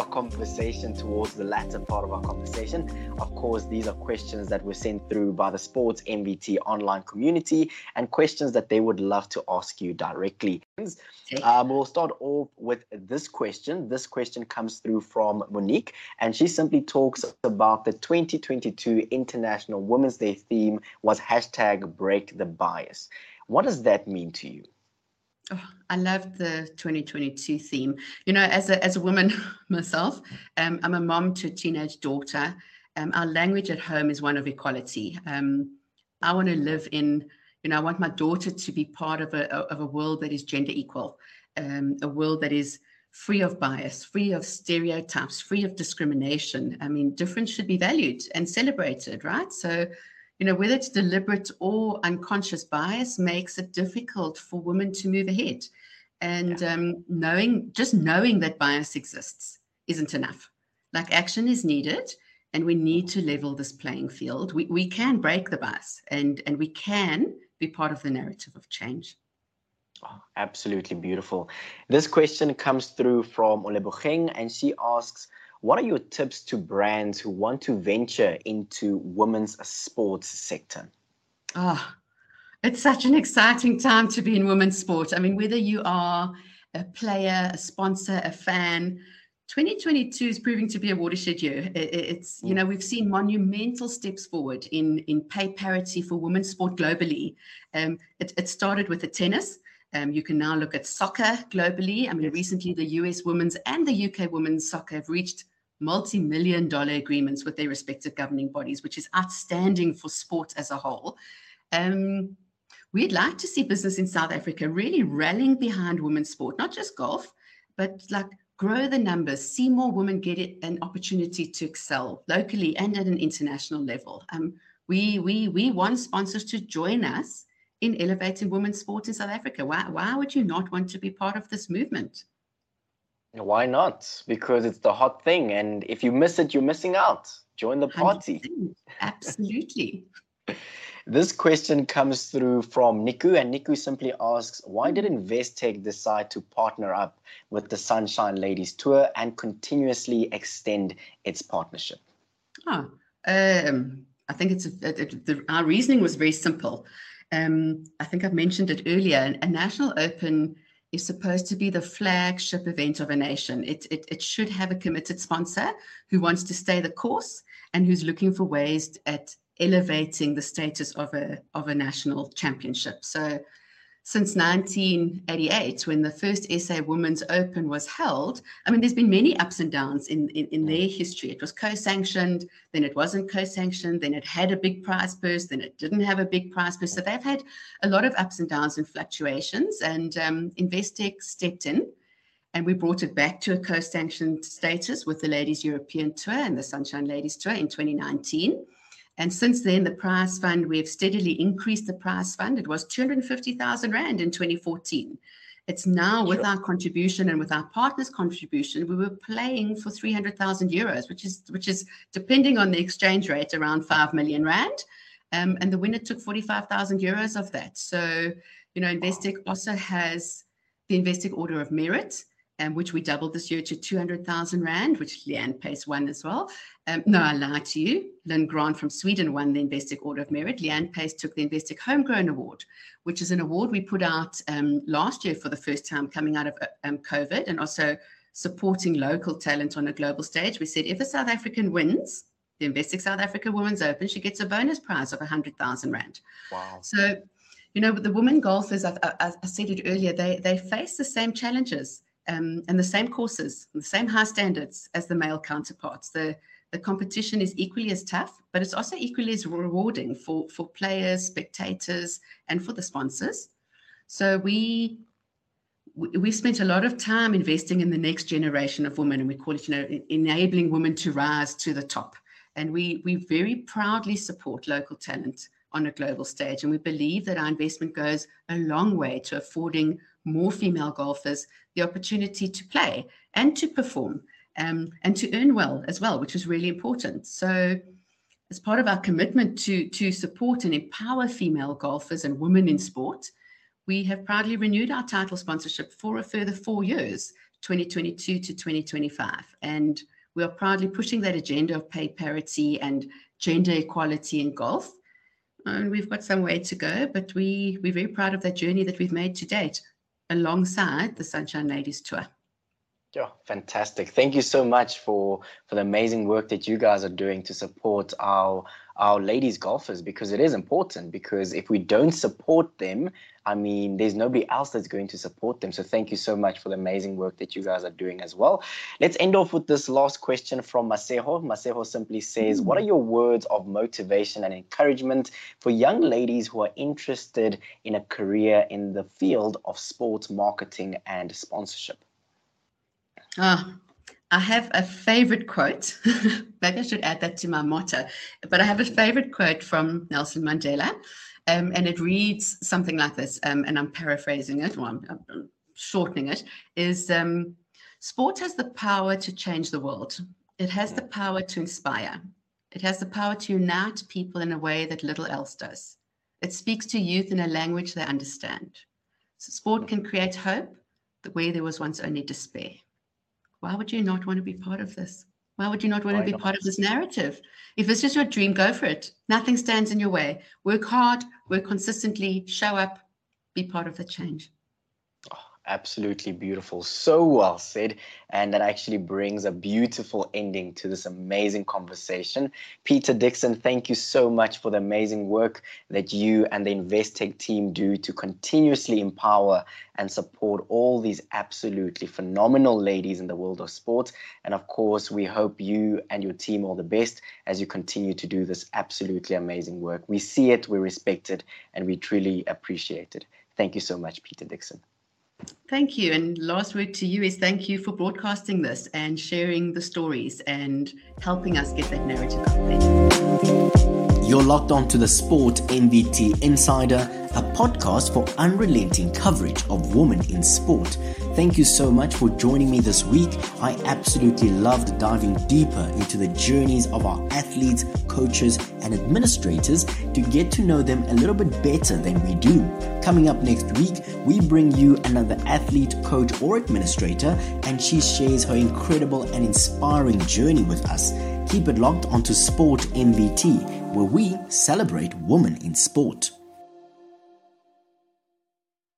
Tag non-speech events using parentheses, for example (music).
our conversation, towards the latter part of our conversation. Of course, these are questions that were sent through by the Sports MVT online community and questions that they would love to ask you directly. Um, we'll start off with this question. This question comes through from Monique, and she simply talks about the 2022 International Women's Day theme was hashtag break the bias. What does that mean to you? Oh, I love the 2022 theme. You know, as a as a woman (laughs) myself, um, I'm a mom to a teenage daughter. Um, our language at home is one of equality. Um, I want to live in, you know, I want my daughter to be part of a of a world that is gender equal, um, a world that is free of bias, free of stereotypes, free of discrimination. I mean, difference should be valued and celebrated, right? So you know, whether it's deliberate or unconscious bias makes it difficult for women to move ahead. And yeah. um, knowing, just knowing that bias exists isn't enough. Like action is needed, and we need to level this playing field. We, we can break the bias and, and we can be part of the narrative of change. Oh, absolutely beautiful. This question comes through from Olebocheng, and she asks, what are your tips to brands who want to venture into women's sports sector? Ah, oh, it's such an exciting time to be in women's sport. I mean, whether you are a player, a sponsor, a fan, 2022 is proving to be a watershed year. It's, you know, we've seen monumental steps forward in, in pay parity for women's sport globally. Um, it, it started with the tennis. Um, you can now look at soccer globally. I mean, recently the US women's and the UK women's soccer have reached multi million dollar agreements with their respective governing bodies, which is outstanding for sport as a whole. Um, we'd like to see business in South Africa really rallying behind women's sport, not just golf, but like grow the numbers, see more women get it, an opportunity to excel locally and at an international level. Um, we, we, we want sponsors to join us in elevating women's sport in South Africa. Why, why would you not want to be part of this movement? Why not? Because it's the hot thing. And if you miss it, you're missing out. Join the party. Absolutely. (laughs) this question comes through from Niku, and Niku simply asks Why did Investec decide to partner up with the Sunshine Ladies Tour and continuously extend its partnership? Oh, um, I think it's a, a, the, our reasoning was very simple. Um, I think I've mentioned it earlier. A national open is supposed to be the flagship event of a nation. It, it, it should have a committed sponsor who wants to stay the course and who's looking for ways at elevating the status of a, of a national championship. So since 1988, when the first SA Women's Open was held. I mean, there's been many ups and downs in, in, in their history. It was co sanctioned, then it wasn't co sanctioned, then it had a big prize purse, then it didn't have a big prize purse. So they've had a lot of ups and downs and fluctuations. And um, Investec stepped in and we brought it back to a co sanctioned status with the Ladies European Tour and the Sunshine Ladies Tour in 2019. And since then, the prize fund, we have steadily increased the prize fund. It was 250,000 Rand in 2014. It's now with our contribution and with our partners' contribution, we were playing for 300,000 euros, which is, which is depending on the exchange rate, around 5 million Rand. Um, and the winner took 45,000 euros of that. So, you know, Investec also has the Investec Order of Merit, um, which we doubled this year to 200,000 Rand, which Lee-Anne Pace won as well. Um, no, I lied to you. Linn Grant from Sweden won the Investec Order of Merit. Lee-Anne Pace took the Investec Homegrown Award, which is an award we put out um, last year for the first time coming out of um, COVID and also supporting local talent on a global stage. We said if a South African wins the Investec South Africa Women's Open, she gets a bonus prize of 100,000 Rand. Wow. So, you know, the women golfers, I, I, I said it earlier, they, they face the same challenges um, and the same courses, the same high standards as the male counterparts. The the competition is equally as tough, but it's also equally as rewarding for for players, spectators, and for the sponsors. So we we've spent a lot of time investing in the next generation of women, and we call it, you know, enabling women to rise to the top. And we we very proudly support local talent on a global stage, and we believe that our investment goes a long way to affording more female golfers the opportunity to play and to perform um, and to earn well as well, which is really important. So, as part of our commitment to, to support and empower female golfers and women in sport, we have proudly renewed our title sponsorship for a further four years, 2022 to 2025. And we are proudly pushing that agenda of pay parity and gender equality in golf. And we've got some way to go, but we, we're very proud of that journey that we've made to date alongside the Sunshine Ladies Tour. Yeah, fantastic. Thank you so much for for the amazing work that you guys are doing to support our our ladies golfers because it is important because if we don't support them, I mean, there's nobody else that's going to support them. So thank you so much for the amazing work that you guys are doing as well. Let's end off with this last question from Masejo. Masejo simply says, what are your words of motivation and encouragement for young ladies who are interested in a career in the field of sports marketing and sponsorship? Ah, I have a favorite quote. (laughs) Maybe I should add that to my motto. But I have a favorite quote from Nelson Mandela, um, and it reads something like this. Um, and I'm paraphrasing it, or I'm, I'm shortening it. Is um, sport has the power to change the world. It has the power to inspire. It has the power to unite people in a way that little else does. It speaks to youth in a language they understand. So sport can create hope where there was once only despair why would you not want to be part of this? Why would you not want why to be not? part of this narrative? If it's just your dream, go for it. Nothing stands in your way. Work hard, work consistently, show up, be part of the change. Ah. Absolutely beautiful. So well said. And that actually brings a beautiful ending to this amazing conversation. Peter Dixon, thank you so much for the amazing work that you and the Investec team do to continuously empower and support all these absolutely phenomenal ladies in the world of sports. And of course, we hope you and your team all the best as you continue to do this absolutely amazing work. We see it, we respect it, and we truly appreciate it. Thank you so much, Peter Dixon. Thank you. And last word to you is thank you for broadcasting this and sharing the stories and helping us get that narrative out there. You're locked on to the Sport MVT Insider, a podcast for unrelenting coverage of women in sport. Thank you so much for joining me this week. I absolutely loved diving deeper into the journeys of our athletes, coaches, and administrators to get to know them a little bit better than we do. Coming up next week, we bring you another athlete, coach, or administrator, and she shares her incredible and inspiring journey with us. Keep it locked onto Sport MVT, where we celebrate women in sport.